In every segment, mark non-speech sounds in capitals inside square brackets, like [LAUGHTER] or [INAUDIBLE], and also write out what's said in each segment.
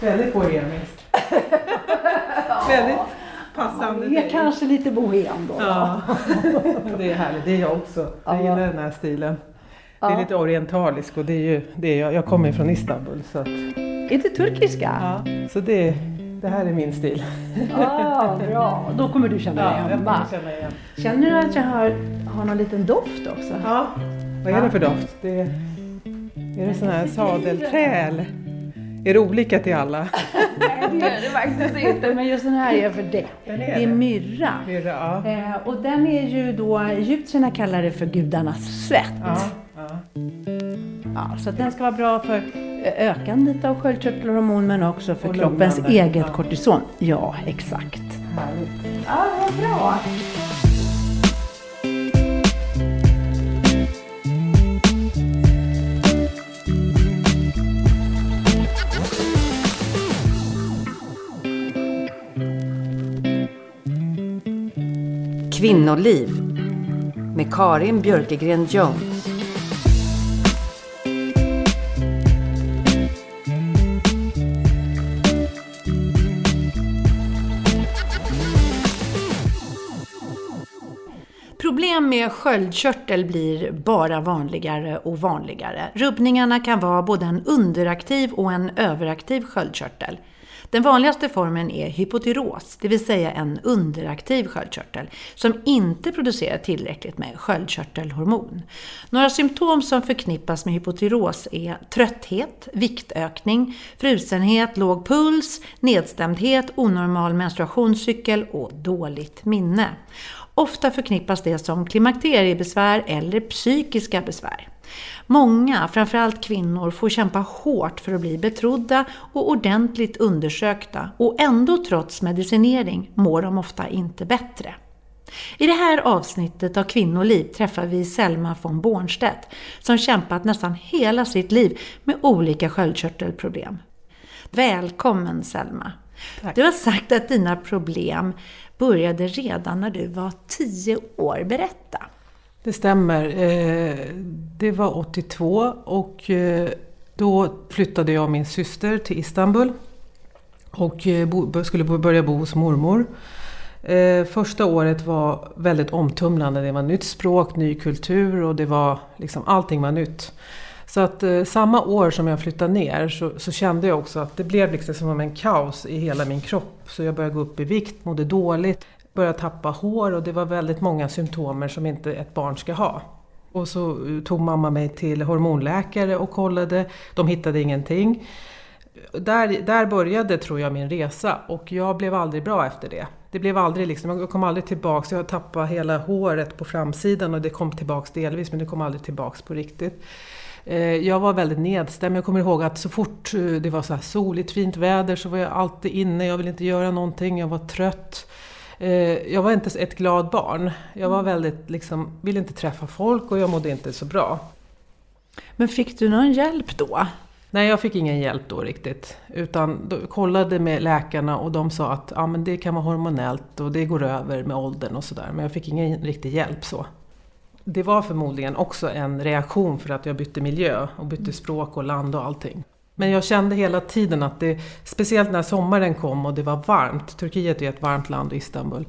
väldigt bohemiskt. [LAUGHS] väldigt passande Vi är dig. kanske lite bohem då. Ja, [LAUGHS] det är härligt. Det är jag också. Jag Ja. gillar den här stilen. Det är Ja. lite orientalisk och det är ju det är jag. Jag kommer från Istanbul så, att, Inte turkiska? ja, så det, det här är min stil. Ah, bra, då kommer du känna dig Ja, jag hemma. känna igen. Känner du att jag har, har någon liten doft också? Ja, vad är det för doft? Det är, är det sån här sadelträ eller? Är det olika till alla? Nej, det är det faktiskt inte, men just den här är för dig. Den Det är det. myrra. Myrra, ja. Eh, och den är ju då, egyptierna kallar det för gudarnas svett. Ja, ja. Ja, så att den ska vara bra för eh, ökandet av sköldkörtelhormon men också för Och kroppens lugnande. eget kortison. Ja, exakt. Ja, vad bra. Kvinnoliv med Karin Björkegren Jones. Problem med sköldkörtel blir bara vanligare och vanligare. Rubbningarna kan vara både en underaktiv och en överaktiv sköldkörtel. Den vanligaste formen är hypotyros, det vill säga en underaktiv sköldkörtel som inte producerar tillräckligt med sköldkörtelhormon. Några symptom som förknippas med hypotyros är trötthet, viktökning, frusenhet, låg puls, nedstämdhet, onormal menstruationscykel och dåligt minne. Ofta förknippas det som klimakteriebesvär eller psykiska besvär. Många, framförallt kvinnor, får kämpa hårt för att bli betrodda och ordentligt undersökta och ändå trots medicinering mår de ofta inte bättre. I det här avsnittet av Kvinnoliv träffar vi Selma von Bornstedt som kämpat nästan hela sitt liv med olika sköldkörtelproblem. Välkommen Selma! Tack. Du har sagt att dina problem började redan när du var 10 år. Berätta! Det stämmer. Eh, det var 82 och eh, då flyttade jag och min syster till Istanbul och eh, skulle börja bo hos mormor. Första året var väldigt omtumlande. Det var nytt språk, ny kultur och det var liksom allting var nytt. Så att eh, samma år som jag flyttade ner så, så kände jag också att det blev liksom som en kaos i hela min kropp. Så jag började gå upp i vikt, mådde dåligt, började tappa hår och det var väldigt många symptomer som inte ett barn ska ha. Och så tog mamma mig till hormonläkare och kollade. De hittade ingenting. Där, där började, tror jag, min resa och jag blev aldrig bra efter det. Det blev aldrig liksom, jag kom aldrig tillbaks. Jag tappade hela håret på framsidan och det kom tillbaks delvis men det kom aldrig tillbaks på riktigt. Eh, jag var väldigt nedstämd. Jag kommer ihåg att så fort eh, det var så här soligt, fint väder så var jag alltid inne. Jag ville inte göra någonting. Jag var trött. Eh, Jag var inte ett glad barn. Jag var väldigt liksom, ville inte träffa folk och jag mådde inte så bra. Men fick du någon hjälp då? Nej, jag fick ingen hjälp då riktigt. Utan då kollade med läkarna och de sa att ja, men det kan vara hormonellt och det går över med åldern och sådär. Men jag fick ingen riktig hjälp så. Det var förmodligen också en reaktion för att jag bytte miljö och bytte språk och land och allting. Men jag kände hela tiden att det, speciellt när sommaren kom och det var varmt, Turkiet är ett varmt land och Istanbul.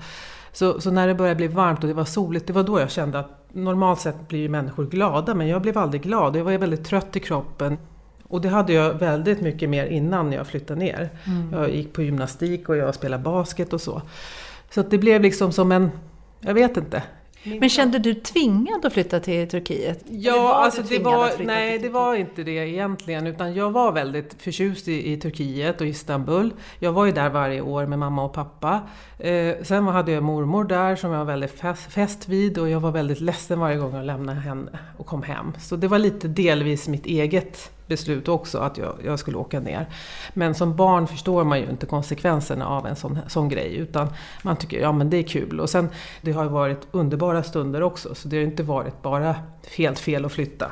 Så, så när det började bli varmt och det var soligt, det var då jag kände att normalt sett blir ju människor glada men jag blev aldrig glad. Jag var väldigt trött i kroppen. Och det hade jag väldigt mycket mer innan jag flyttade ner. Mm. Jag gick på gymnastik och jag spelade basket och så. Så det blev liksom som en, jag vet inte, men kände du tvingad att flytta till Turkiet? Ja, var alltså det var, nej det var inte det egentligen. Utan jag var väldigt förtjust i, i Turkiet och Istanbul. Jag var ju där varje år med mamma och pappa. Eh, sen hade jag mormor där som jag var väldigt fäst, fäst vid och jag var väldigt ledsen varje gång jag lämnade henne och kom hem. Så det var lite delvis mitt eget beslut också att jag, jag, skulle åka ner. Men som barn förstår man ju inte konsekvenserna av en sån, sån grej utan man tycker ja men det är kul. Och sen det har ju varit underbara stunder också så det har inte varit bara helt fel att flytta.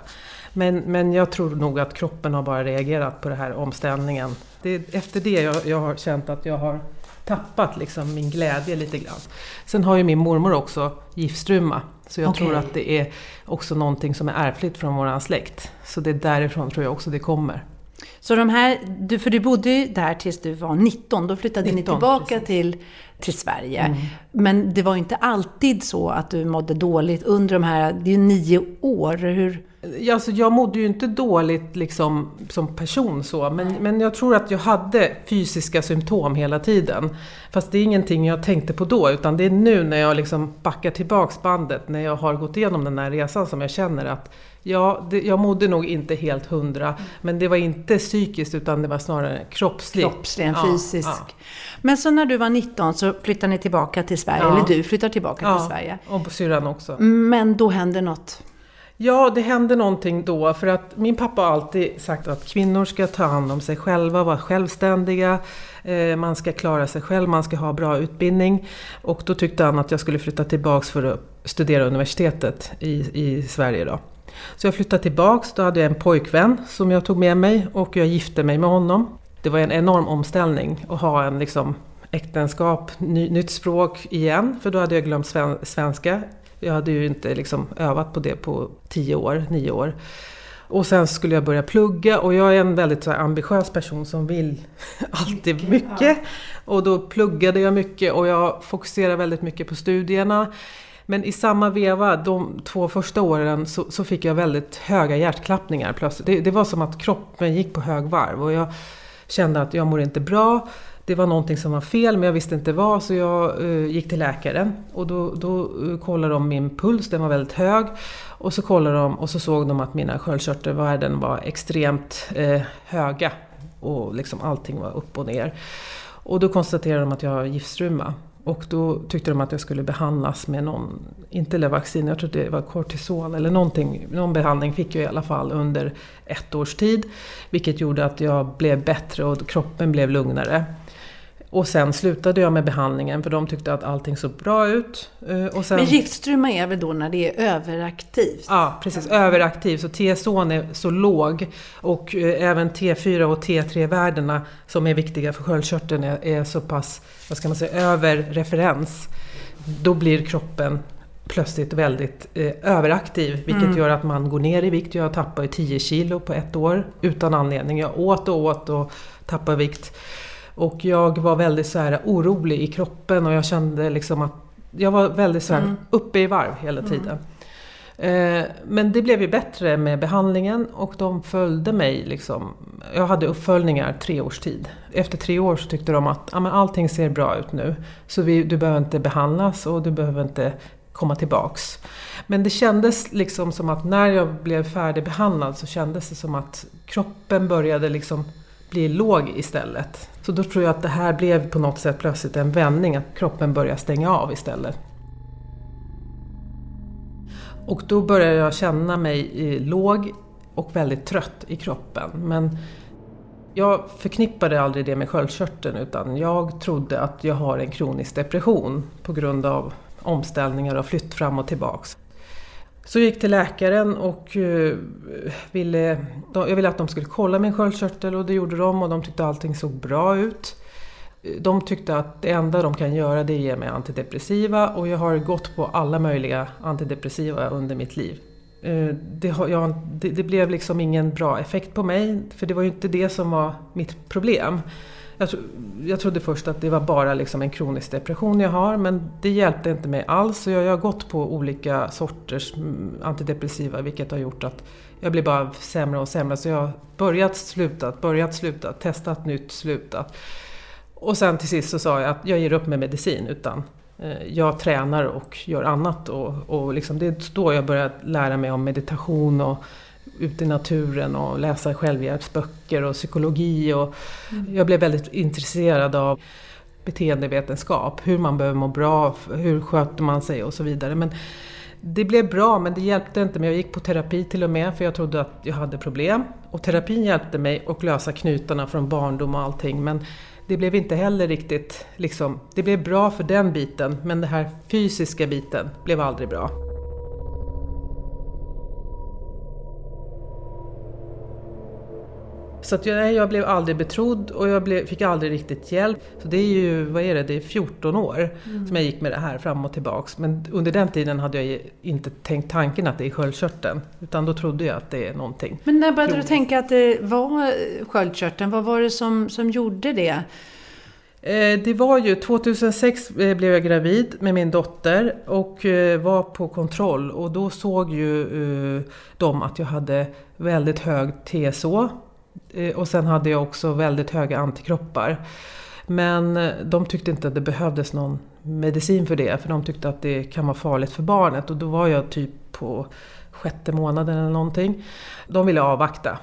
Men, men jag tror nog att kroppen har bara reagerat på den här omställningen. Det är efter det jag, jag har känt att jag har tappat liksom min glädje lite grann. Sen har ju min mormor också giftstruma. Så jag okay. tror att det är också någonting som är ärftligt från våran släkt. Så det är därifrån tror jag också det kommer. Så de här, du, för du bodde där tills du var 19, då flyttade 19, ni tillbaka till, till Sverige. Mm. Men det var inte alltid så att du mådde dåligt under de här, det är ju nio år. Hur, Alltså, jag mådde ju inte dåligt liksom, som person så, men, men jag tror att jag hade fysiska symptom hela tiden. Fast det är ingenting jag tänkte på då, utan det är nu när jag liksom backar tillbaks bandet, när jag har gått igenom den här resan som jag känner att Ja, det, jag mådde nog inte helt hundra, men det var inte psykiskt utan det var snarare kroppsligt. Kroppslig, en fysisk. Ja. Men så när du var 19 så flyttade ni tillbaka till Sverige, ja. eller du flyttar tillbaka ja, till Sverige. och syrran också. Men då hände något? Ja, det hände någonting då för att min pappa har alltid sagt att kvinnor ska ta hand om sig själva, vara självständiga, eh, man ska klara sig själv, man ska ha bra utbildning. Och då tyckte han att jag skulle flytta tillbaks för att studera universitetet i, i Sverige då. Så jag flyttade tillbaks, då hade jag en pojkvän som jag tog med mig och jag gifte mig med honom. Det var en enorm omställning att ha en liksom äktenskap, ny, nytt språk igen, för då hade jag glömt sven, svenska jag hade ju inte liksom övat på det på tio år, nio år. Och sen skulle jag börja plugga och jag är en väldigt så ambitiös person som vill [LAUGHS] alltid mycket. Och då pluggade jag mycket och jag fokuserade väldigt mycket på studierna. Men i samma veva, de två första åren, så, så fick jag väldigt höga hjärtklappningar plötsligt. Det, det, var som att kroppen gick på högvarv och jag kände att jag mår inte bra det var någonting som var fel men jag visste inte vad så jag uh, gick till läkaren och då, då uh, kollade de min puls, den var väldigt hög. Och så kollade de och så såg de att mina sköldkörtelvärden var extremt uh, höga och liksom allting var upp och ner. Och då konstaterade de att jag har giftstruma. Och då tyckte de att jag skulle behandlas med någon, inte Levaxin, jag tror det var kortison eller någonting. Någon behandling fick jag i alla fall under ett års tid. Vilket gjorde att jag blev bättre och kroppen blev lugnare. Och sen slutade jag med behandlingen för de tyckte att allting såg bra ut. Eh, och sen... Men giftstruma är väl då när det är överaktivt? Ja, precis. Överaktivt. Så TSON är så låg. Och eh, även T4 och T3-värdena som är viktiga för sköldkörteln är, är så pass, vad ska man säga, över referens. Då blir kroppen plötsligt väldigt eh, överaktiv vilket mm. gör att man går ner i vikt. Jag tappade 10 kilo på ett år utan anledning. Jag åt och åt och tappade vikt. Och jag var väldigt så här orolig i kroppen och jag kände liksom att jag var väldigt så här mm. uppe i varv hela mm. tiden. Mm. men det blev ju bättre med behandlingen och de följde mig. Liksom. Jag hade uppföljningar tre års tid. Efter tre år så tyckte de att ja, men allting ser bra ut nu. Så vi, du behöver inte behandlas och du behöver inte komma tillbaks. Men det kändes liksom som att när jag blev färdigbehandlad så kändes det som att kroppen började liksom blir låg istället. Så då tror jag att det här blev på något sätt plötsligt en vändning, att kroppen börjar stänga av istället. Och då började jag känna mig eh, låg och väldigt trött i kroppen. Men jag förknippade aldrig det med sköldkörteln utan jag trodde att jag har en kronisk depression på grund av omställningar och flytt fram och tillbaks. Så jag gick till läkaren och eh, ville, jag ville att de skulle kolla min sköldkörtel och det gjorde de och de tyckte allting såg bra ut. De tyckte att det enda de kan göra det är att ge mig antidepressiva och jag har gått på alla möjliga antidepressiva under mitt liv. Eh, det, jag, det, det blev liksom ingen bra effekt på mig för det var ju inte det som var mitt problem. Jag, tro, jag trodde först att det var bara liksom en kronisk depression jag har men det hjälpte inte mig alls. Jag, jag har gått på olika sorters mm, antidepressiva vilket har gjort att jag blir bara sämre och sämre. Så jag har börjat, slutat, börjat, slutat, testat nytt, slutat. Och sen till sist så sa jag att jag ger upp med medicin utan eh, jag tränar och gör annat. Och, och liksom det är då jag började lära mig om meditation och ute i naturen och läsa självhjälpsböcker och psykologi. Och mm. Jag blev väldigt intresserad av beteendevetenskap, hur man behöver må bra, hur sköter man sig och så vidare. Men det blev bra men det hjälpte inte mig. Jag gick på terapi till och med för jag trodde att jag hade problem. Och terapin hjälpte mig att lösa knutarna från barndom och allting. Men det blev inte heller riktigt, liksom, det blev bra för den biten men den här fysiska biten blev aldrig bra. Så att jag, jag blev aldrig betrodd och jag blev, fick aldrig riktigt hjälp. Så det är ju, vad är det, det är 14 år mm. som jag gick med det här fram och tillbaks. Men under den tiden hade jag inte tänkt tanken att det är sköldkörteln. Utan då trodde jag att det är någonting. Men när började kroniskt. du tänka att det var sköldkörteln? Vad var det som, som gjorde det? Eh, det var ju 2006 eh, blev jag gravid med min dotter och eh, var på kontroll och då såg ju de att jag hade väldigt hög TSO Eh, Eh, och sen hade jag också väldigt höga antikroppar. Men eh, de tyckte inte att det behövdes någon medicin för det, för de tyckte att det kan vara farligt för barnet. Och då var jag typ på sjätte månaden eller någonting. De ville avvakta.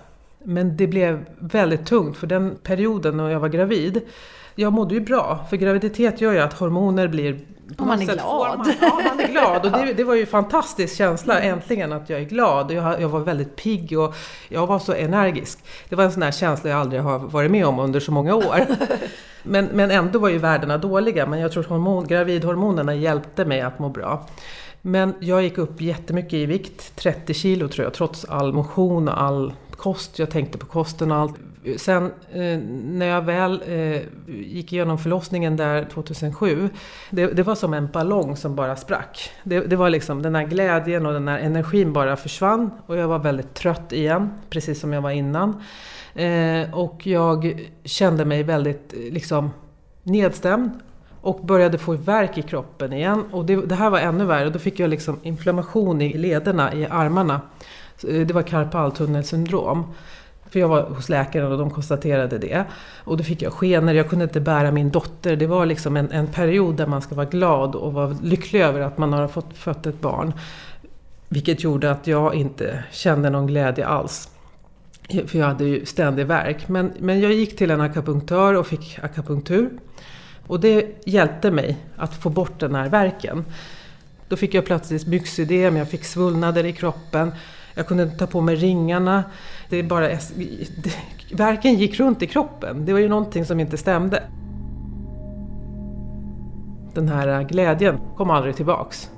Men det blev väldigt tungt, för den perioden när jag var gravid, jag mådde ju bra, för graviditet gör ju att hormoner blir om man är glad. Man, ja, man är glad. Och [LAUGHS] det, det, var ju en fantastisk känsla äntligen att jag är glad. Jag, jag var väldigt pigg och jag var så energisk. Det var en sån här känsla jag aldrig har varit med om under så många år. [LAUGHS] Men, men ändå var ju värdena dåliga. Men jag tror hormon, gravidhormonerna hjälpte mig att må bra. Men jag gick upp jättemycket i vikt, 30 kilo tror jag, trots all motion och all kost. Jag tänkte på kosten och allt. Sen eh, när jag väl eh, gick igenom förlossningen där 2007, det, det, var som en ballong som bara sprack. Det, det, var liksom den här glädjen och den här energin bara försvann och jag var väldigt trött igen, precis som jag var innan. Eh, och jag kände mig väldigt eh, liksom nedstämd och började få värk i kroppen igen. Och det, det här var ännu värre, då fick jag liksom inflammation i lederna, i armarna. Eh, det var karpaltunnelsyndrom. För jag var hos läkaren och de konstaterade det. Och då fick jag skenor, jag kunde inte bära min dotter. Det var liksom en, en period där man ska vara glad och vara lycklig över att man har fått fött ett barn. Vilket gjorde att jag inte kände någon glädje alls. För jag hade ju ständig värk. Men, men jag gick till en akupunktör och fick akupunktur. Och det hjälpte mig att få bort den här värken. Då fick jag plötsligt myxödem, jag fick svullnader i kroppen. Jag kunde inte ta på mig ringarna. Det bara, [LAUGHS] verken gick runt i kroppen. Det var ju någonting som inte stämde. Den här glädjen kom aldrig tillbaks.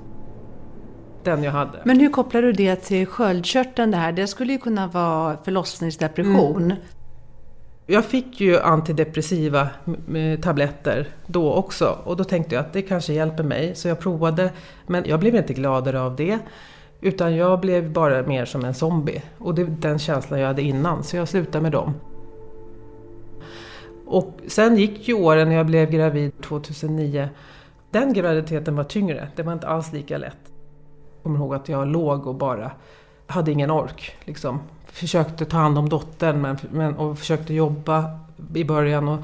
Den jag hade. Men hur kopplar du det till sköldkörteln det här? Det skulle ju kunna vara förlossningsdepression. Mm. Jag fick ju antidepressiva tabletter då också och då tänkte jag att det kanske hjälper mig. Så jag provade, men jag blev inte gladare av det. Utan jag blev bara mer som en zombie. Och det är den känslan jag hade innan, så jag slutade med dem. Och sen gick ju åren när jag blev gravid 2009. Den graviditeten var tyngre, det var inte alls lika lätt. Jag kommer ihåg att jag låg och bara hade ingen ork. Liksom. Försökte ta hand om dottern men, men, och försökte jobba i början och,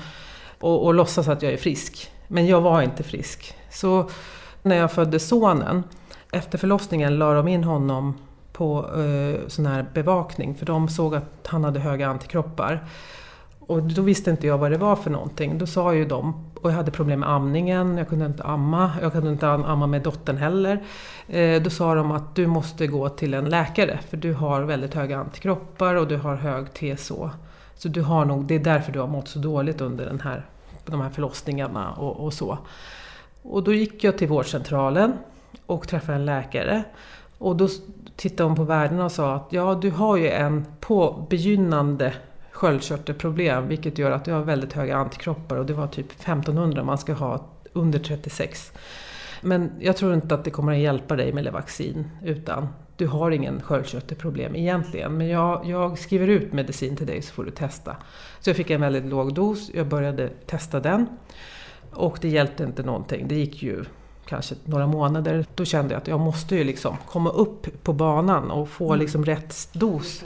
och, och låtsas att jag är frisk. Men jag var inte frisk. Så när jag födde sonen efter förlossningen la de in honom på eh, sån här bevakning för de såg att han hade höga antikroppar. Och då visste inte jag vad det var för någonting. Då sa ju de, och jag hade problem med amningen, jag kunde inte amma, jag kunde inte amma med dottern heller. Eh, då sa de att du måste gå till en läkare för du har väldigt höga antikroppar och du har hög TSO. Så du har nog, det är därför du har mått så dåligt under den här, de här förlossningarna och, och så. Och då gick jag till vårdcentralen och träffade en läkare. Och då tittade hon på värdena och sa att ja, du har ju en påbegynnande sköldkörtelproblem vilket gör att du har väldigt höga antikroppar och det var typ 1500 man ska ha under 36. Men jag tror inte att det kommer att hjälpa dig med Levaxin utan du har ingen sköldkörtelproblem egentligen, men jag, jag skriver ut medicin till dig så får du testa. Så jag fick en väldigt låg dos, jag började testa den och det hjälpte inte någonting. Det gick ju kanske några månader. Då kände jag att jag måste ju liksom komma upp på banan och få mm. liksom rätt dos.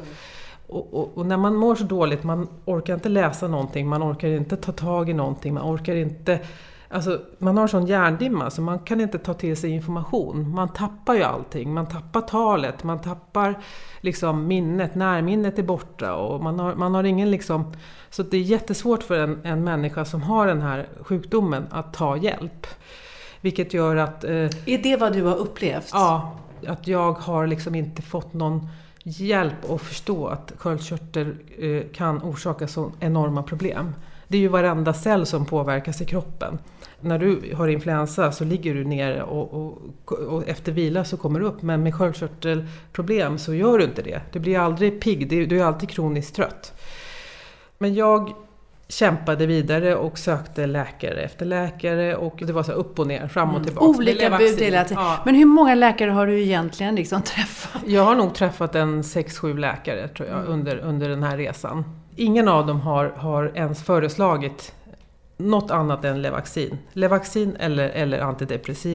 Och, och, och, när man mår så dåligt, man orkar inte läsa någonting, man orkar inte ta tag i någonting, man orkar inte Alltså, man har sån hjärndimma så man kan inte ta till sig information. Man tappar ju allting. Man tappar talet, man tappar liksom minnet, närminnet är borta och man har, man har ingen liksom... Så det är jättesvårt för en, en människa som har den här sjukdomen att ta hjälp. Vilket gör att... Eh, är det vad du har upplevt? Ja, att jag har liksom inte fått någon hjälp att förstå att sköldkörtel eh, kan orsaka så enorma problem. Det är ju varenda cell som påverkas i kroppen. När du har influensa så ligger du ner och, och, och efter vila så kommer du upp. Men med sköldkörtelproblem så gör du inte det. Du blir aldrig pigg, du är alltid kroniskt trött. Men jag kämpade vidare och sökte läkare efter läkare och det var så upp och ner, fram och mm. tillbaka. Olika bud hela tiden. Ja. Men hur många läkare har du egentligen liksom träffat? Jag har nog träffat en 6-7 läkare tror jag mm. under, under den här resan. Ingen av dem har, har ens föreslagit något annat än Levaxin. Levaxin eller, eller antidepressiv.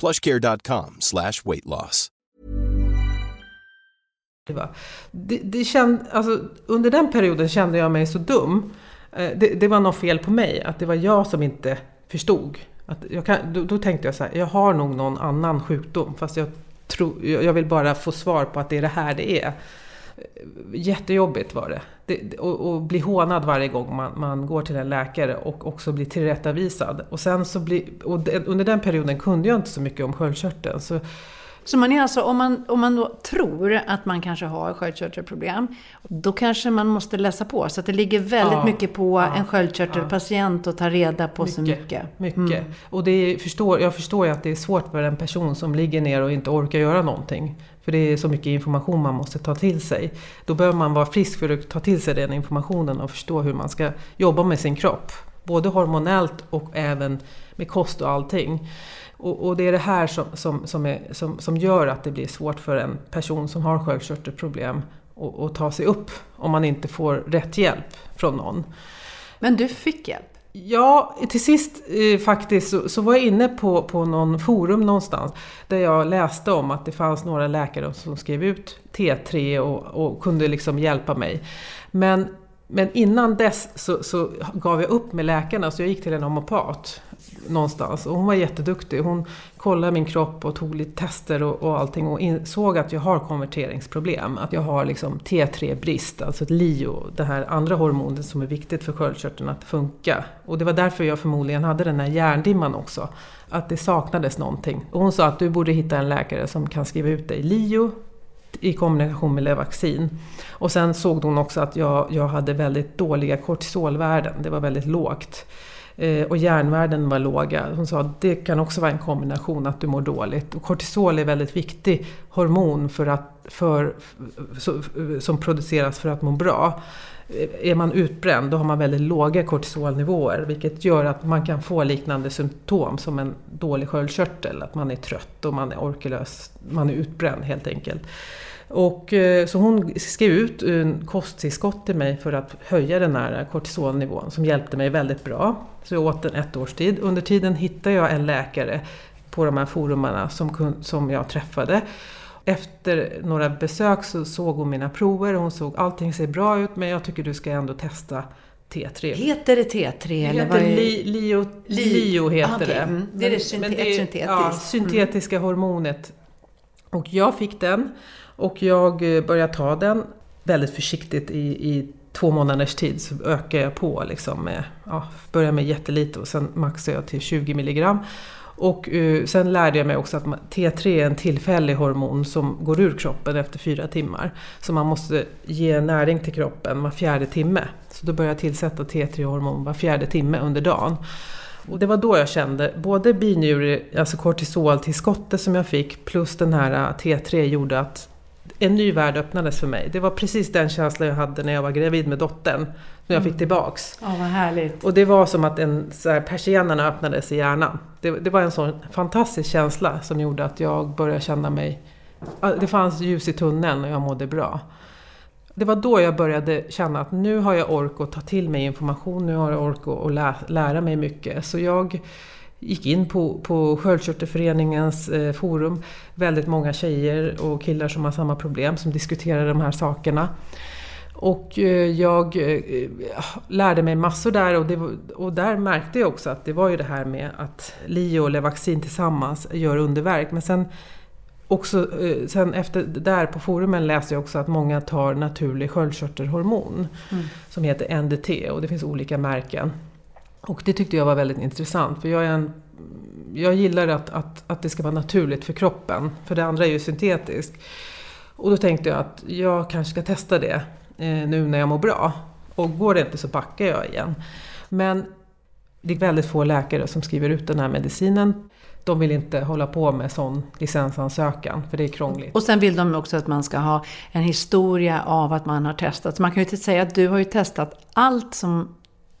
Plushcare.com slash weight loss. Det, det känd, alltså, under den perioden kände jag mig så dum. Eh, det, det, var något fel på mig, att det var jag som inte förstod. Att jag kan, då, då tänkte jag så här, jag har nog någon annan sjukdom fast jag tro, jag vill bara få svar på att det är det här det är. Eh, jättejobbigt var det det och, och bli hånad varje gång man, man, går till en läkare och också bli tillrättavisad. Och sen så bli, och de, under den perioden kunde jag inte så mycket om sköldkörteln. Så så man är alltså, om man, om man då tror att man kanske har sköldkörtelproblem, då kanske man måste läsa på. Så att det ligger väldigt ja, mycket på ja, en sköldkörtelpatient att ta reda på mycket, så mycket. Mycket. Mm. Och det är, förstår, jag förstår ju att det är svårt för en person som ligger ner och inte orkar göra någonting. För det är så mycket information man måste ta till sig. Då behöver man vara frisk för att ta till sig den informationen och förstå hur man ska jobba med sin kropp. Både hormonellt och även med kost och allting. Och, och, det är det här som, som, som, är, som, som gör att det blir svårt för en person som har sköldkörtelproblem att, ta sig upp om man inte får rätt hjälp från någon. Men du fick hjälp? Ja, till sist eh, faktiskt så, så, var jag inne på, på någon forum någonstans där jag läste om att det fanns några läkare som skrev ut T3 och, och kunde liksom hjälpa mig. Men, men innan dess så, så, gav jag upp med läkarna så jag gick till en homopat någonstans. Och hon var jätteduktig. Hon kollade min kropp och tog lite tester och, och allting och insåg att jag har konverteringsproblem. Att jag har liksom T3-brist, alltså ett LIO, det här andra hormonet som är viktigt för sköldkörteln att funka. Och det var därför jag förmodligen hade den här hjärndimman också. Att det saknades någonting. Och hon sa att du borde hitta en läkare som kan skriva ut dig LIO i kombination med Levaxin. Och sen såg hon också att jag, jag hade väldigt dåliga kortisolvärden, det var väldigt lågt. Eh, och järnvärden var låga. Hon sa att det kan också vara en kombination att du mår dåligt. Och kortisol är väldigt viktig hormon för att, för, för, som produceras för att må bra. Är man utbränd då har man väldigt låga kortisolnivåer vilket gör att man kan få liknande symptom som en dålig sköldkörtel. Att man är trött och man är orkelös, man är utbränd helt enkelt. Och, eh, så hon skrev ut en kosttillskott till mig för att höja den här kortisolnivån som hjälpte mig väldigt bra. Så jag åt den ett års tid. Under tiden hittade jag en läkare på de här forumarna som, som jag träffade. Efter några besök så såg hon mina prover och hon såg allting ser bra ut men jag tycker du ska ändå testa T3. Heter det T3? Det heter är... li, Lio, Lio heter okay. det. Mm. Det är det, syntet, det är, syntetiskt. Ja, syntetiska mm. hormonet. Och jag fick den och jag eh, började ta den väldigt försiktigt i, i två månaders tid. Så ökade jag på liksom med, ja, började med jättelite och sen maxade jag till 20 milligram. Och uh, sen lärde jag mig också att T3 är en tillfällig hormon som går ur kroppen efter fyra timmar. Så man måste ge näring till kroppen var fjärde timme. Så då började jag tillsätta T3-hormon var fjärde timme under dagen. Och det var då jag kände, både binjure, alltså kortisoltillskottet som jag fick plus den här eh, T3 gjorde att en ny värld öppnades för mig. Det var precis den känslan jag hade när jag var gravid med dottern. När jag fick mm. tillbaks. Ja, vad härligt. Och det var som att en, så här, persiennerna öppnades i hjärnan. Det, det, var en sån fantastisk känsla som gjorde att jag började känna mig... Det fanns ljus i tunneln och jag mådde bra. Det var då jag började känna att nu har jag ork att ta till mig information, nu har jag ork att lä, lära mig mycket. Så jag gick in på, på Sköldkörtelföreningens eh, forum. Väldigt många tjejer och killar som har samma problem som diskuterar de här sakerna. Och eh, jag eh, lärde mig massor där och, det, och där märkte jag också att det var ju det här med att Lio och Levaxin tillsammans gör underverk. Men sen, också, eh, sen efter där på forumen läste jag också att många tar naturlig sköldkörtelhormon mm. som heter NDT och det finns olika märken. Och det tyckte jag var väldigt intressant för jag, är en, jag gillar att, att, att det ska vara naturligt för kroppen. För det andra är ju syntetiskt. Och då tänkte jag att jag kanske ska testa det eh, nu när jag mår bra. Och går det inte så backar jag igen. Men det är väldigt få läkare som skriver ut den här medicinen. De vill inte hålla på med sån licensansökan, för det är krångligt. Och sen vill de också att man ska ha en historia av att man har testat. Så man kan ju inte säga att du har ju testat allt som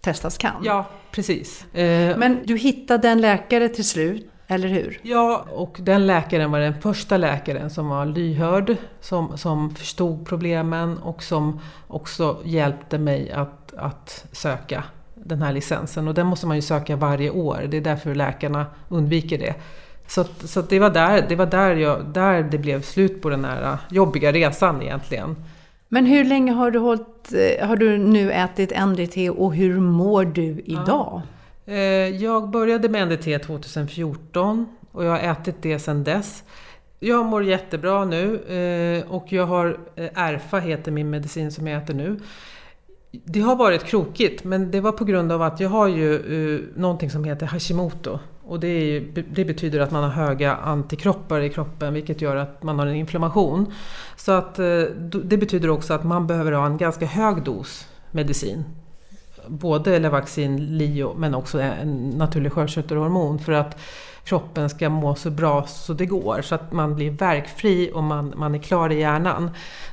testas kan. Ja, precis. Eh, Men du hittade en läkare till slut, eller hur? Ja, och den läkaren var den första läkaren som var lyhörd, som, som förstod problemen och som också hjälpte mig att, att söka den här licensen. Och den måste man ju söka varje år, det är därför läkarna undviker det. Så, så det var, där, det, var där, jag, där det blev slut på den här jobbiga resan egentligen. Men hur länge har du, hållit, eh, har du nu ätit NDT och hur mår du idag? Ja. Eh, jag började med NDT 2014 och jag har ätit det sedan dess. Jag mår jättebra nu eh, och jag har Erfa heter min medicin som jag äter nu. Det har varit krokigt men det var på grund av att jag har ju någonting som heter Hashimoto. Och det, är, det, betyder att man har höga antikroppar i kroppen vilket gör att man har en inflammation. Så att, eh, det betyder också att man behöver ha en ganska hög dos medicin. Både Levaxin, Lio men också en naturlig sköldkörtelhormon för att kroppen ska må så bra så det går. Så att man blir verkfri och man, man är klar i hjärnan.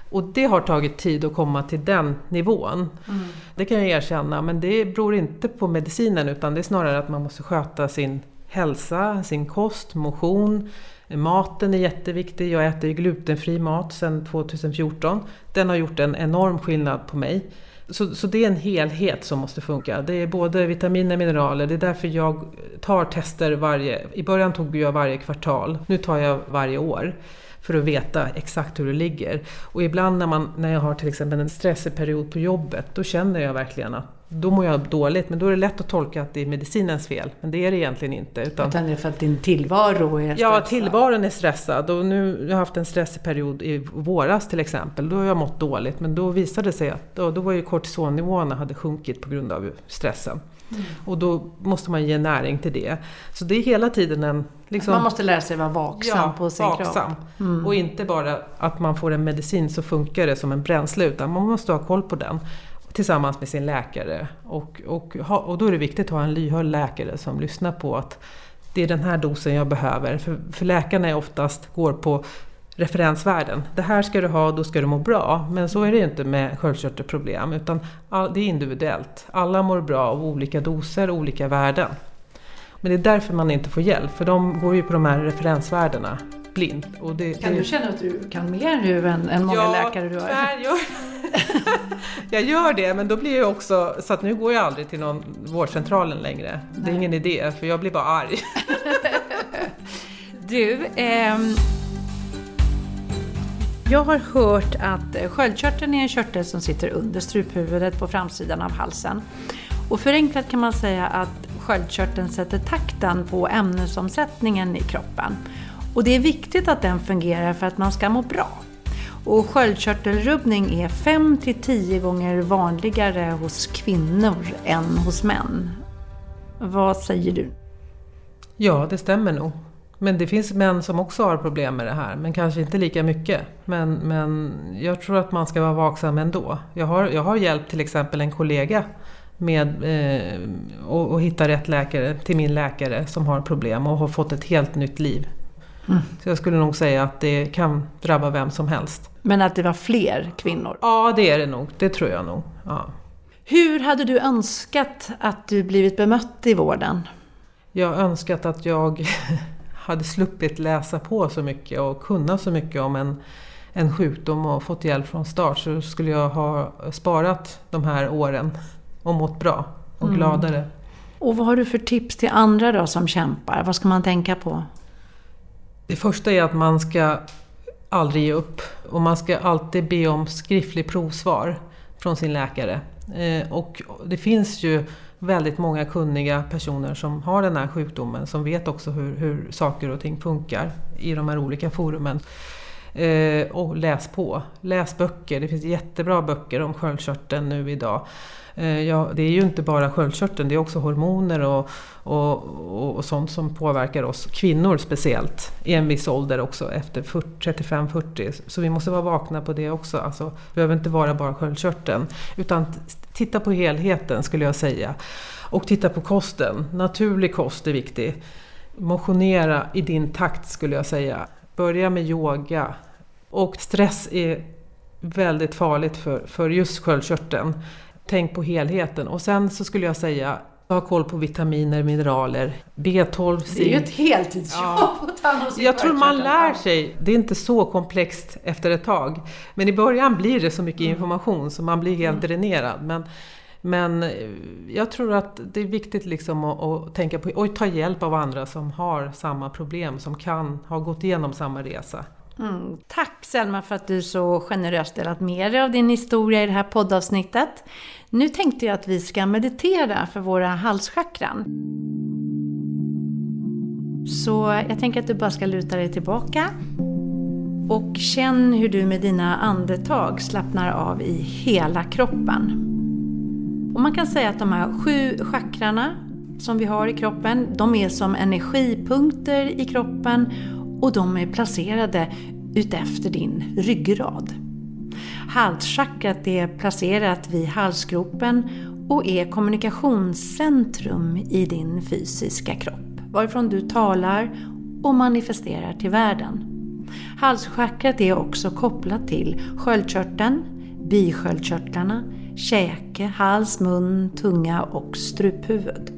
Och det har tagit tid att komma till den nivån. Mm. Det kan jag erkänna, men det beror inte på medicinen utan det är snarare att man måste sköta sin hälsa, sin kost, motion. Maten är jätteviktig. Jag äter ju glutenfri mat sedan 2014. Den har gjort en enorm skillnad på mig. Så, så, det är en helhet som måste funka. Det är både vitaminer och mineraler. Det är därför jag tar tester varje... I början tog jag varje kvartal. Nu tar jag varje år. För att veta exakt hur det ligger. Och ibland när, man, när jag har till exempel en stressig period på jobbet. Då känner jag verkligen att då mår jag dåligt, men då är det lätt att tolka att det är medicinens fel. Men det är det egentligen inte. Utan, utan det är för att din tillvaro är stressad? Ja, tillvaron är stressad. Och nu har jag haft en stressig period i våras till exempel. Då har jag mått dåligt, men då visade det sig att då, då var ju kortisonnivåerna hade sjunkit på grund av stressen. Mm. Och då måste man ge näring till det. Så det är hela tiden en... Liksom, man måste lära sig vara vaksam ja, på sin vaksam. kropp. Mm. Och inte bara att man får en medicin så funkar det som en bränsle, utan man måste ha koll på den tillsammans med sin läkare. Och, och, och då är det viktigt att ha en lyhörd läkare som lyssnar på att det är den här dosen jag behöver. För, för läkarna är oftast går på referensvärden. Det här ska du ha, då ska du må bra. Men så är det inte med sköldkörtelproblem, utan all, det är individuellt. Alla mår bra av olika doser och olika värden. Men det är därför man inte får hjälp, för de går ju på de här referensvärdena blint. Och det, kan det... du känna att du kan mer nu än, än många ja, läkare du har? [LAUGHS] Jag, [LAUGHS] jag gör det, men då blir jag också... Så att nu går jag aldrig till någon vårdcentralen längre. Det är ingen idé, för jag blir bara arg. [LAUGHS] du, ehm... Jag har hört att eh, sköldkörteln är en körtel som sitter under struphuvudet på framsidan av halsen. Och förenklat kan man säga att sköldkörteln sätter takten på ämnesomsättningen i kroppen. Och det är viktigt att den fungerar för att man ska må bra. Och sköldkörtelrubbning är 5-10 gånger vanligare hos kvinnor än hos män. Vad säger du? Ja, det stämmer nog. Men det finns män som också har problem med det här, men kanske inte lika mycket. Men, men jag tror att man ska vara vaksam ändå. Jag har, jag har hjälpt till exempel en kollega med eh, och, och hitta rätt läkare till min läkare som har problem och har fått ett helt nytt liv. Mm. Så jag skulle nog säga att det kan drabba vem som helst. Men att det var fler kvinnor? Ja, det är det nog. Det tror jag nog. Ja. Hur hade du önskat att du blivit bemött i vården? Jag önskat att jag hade sluppit läsa på så mycket och kunna så mycket om en, en sjukdom och fått hjälp från start så skulle jag ha sparat de här åren och mått bra och mm. gladare. Och vad har du för tips till andra då som kämpar? Vad ska man tänka på? Det första är att man ska aldrig ge upp och man ska alltid be om skriftlig provsvar från sin läkare. Eh, och det finns ju väldigt många kunniga personer som har den här sjukdomen som vet också hur, hur saker och ting funkar i de här olika forumen. Eh, och läs på. Läs böcker. Det finns jättebra böcker om sköldkörteln nu idag. Eh, ja, det är ju inte bara sköldkörteln, det är också hormoner och, och, och sånt som påverkar oss kvinnor speciellt i en viss ålder också, efter 35-40. Så vi måste vara vakna på det också. Alltså, det behöver inte vara bara sköldkörteln. Utan titta på helheten skulle jag säga. Och titta på kosten. Naturlig kost är viktig. Motionera i din takt skulle jag säga. Börja med yoga. Och stress är väldigt farligt för, för just sköldkörteln. Tänk på helheten. Och sen så skulle jag säga ha koll på vitaminer, mineraler, B12, zink. Det är ju ett heltidsjobb ja. att ta hand Jag tror man lär sig. Det är inte så komplext efter ett tag. Men i början blir det så mycket mm. information så man blir helt mm. dränerad. Men, men eh, jag tror att det är viktigt liksom att, att tänka på och ta hjälp av andra som har samma problem, som kan ha gått igenom samma resa. Mm. Tack Selma för att du så generöst delat med dig av din historia i det här poddavsnittet. Nu tänkte jag att vi ska meditera för våra halschakran. Så jag tänker att du bara ska luta dig tillbaka och känn hur du med dina andetag slappnar av i hela kroppen. Och man kan säga att de här sju chakrarna som vi har i kroppen, de är som energipunkter i kroppen och de är placerade utefter din ryggrad. Halschakrat är placerat vid halsgropen och är kommunikationscentrum i din fysiska kropp, varifrån du talar och manifesterar till världen. Halschakrat är också kopplat till sköldkörteln, bisköldkörtlarna, käke, hals, mun, tunga och struphuvud.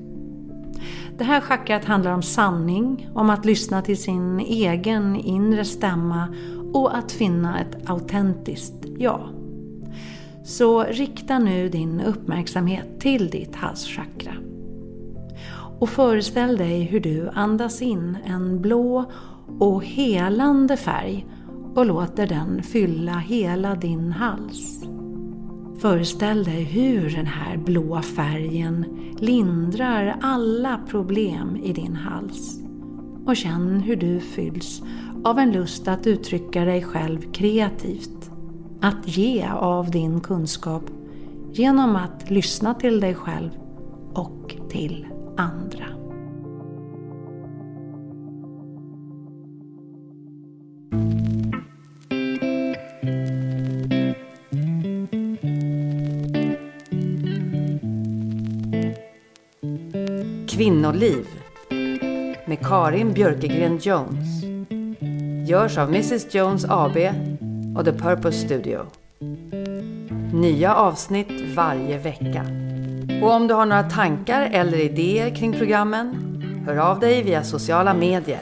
Det här chakrat handlar om sanning, om att lyssna till sin egen inre stämma och att finna ett autentiskt ja. Så rikta nu din uppmärksamhet till ditt halschakra. Och föreställ dig hur du andas in en blå och helande färg och låter den fylla hela din hals. Föreställ dig hur den här blå färgen lindrar alla problem i din hals. Och känn hur du fylls av en lust att uttrycka dig själv kreativt. Att ge av din kunskap genom att lyssna till dig själv och till andra. Kvinnoliv med Karin Björkegren Jones. Görs av Mrs Jones AB och The Purpose Studio. Nya avsnitt varje vecka. Och om du har några tankar eller idéer kring programmen, hör av dig via sociala medier.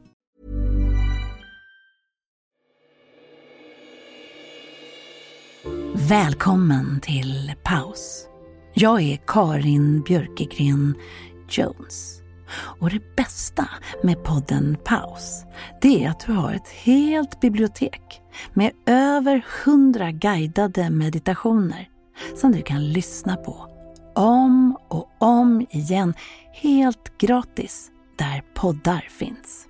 Välkommen till paus. Jag är Karin Björkegren Jones. Och det bästa med podden Paus, det är att du har ett helt bibliotek med över hundra guidade meditationer som du kan lyssna på om och om igen helt gratis där poddar finns.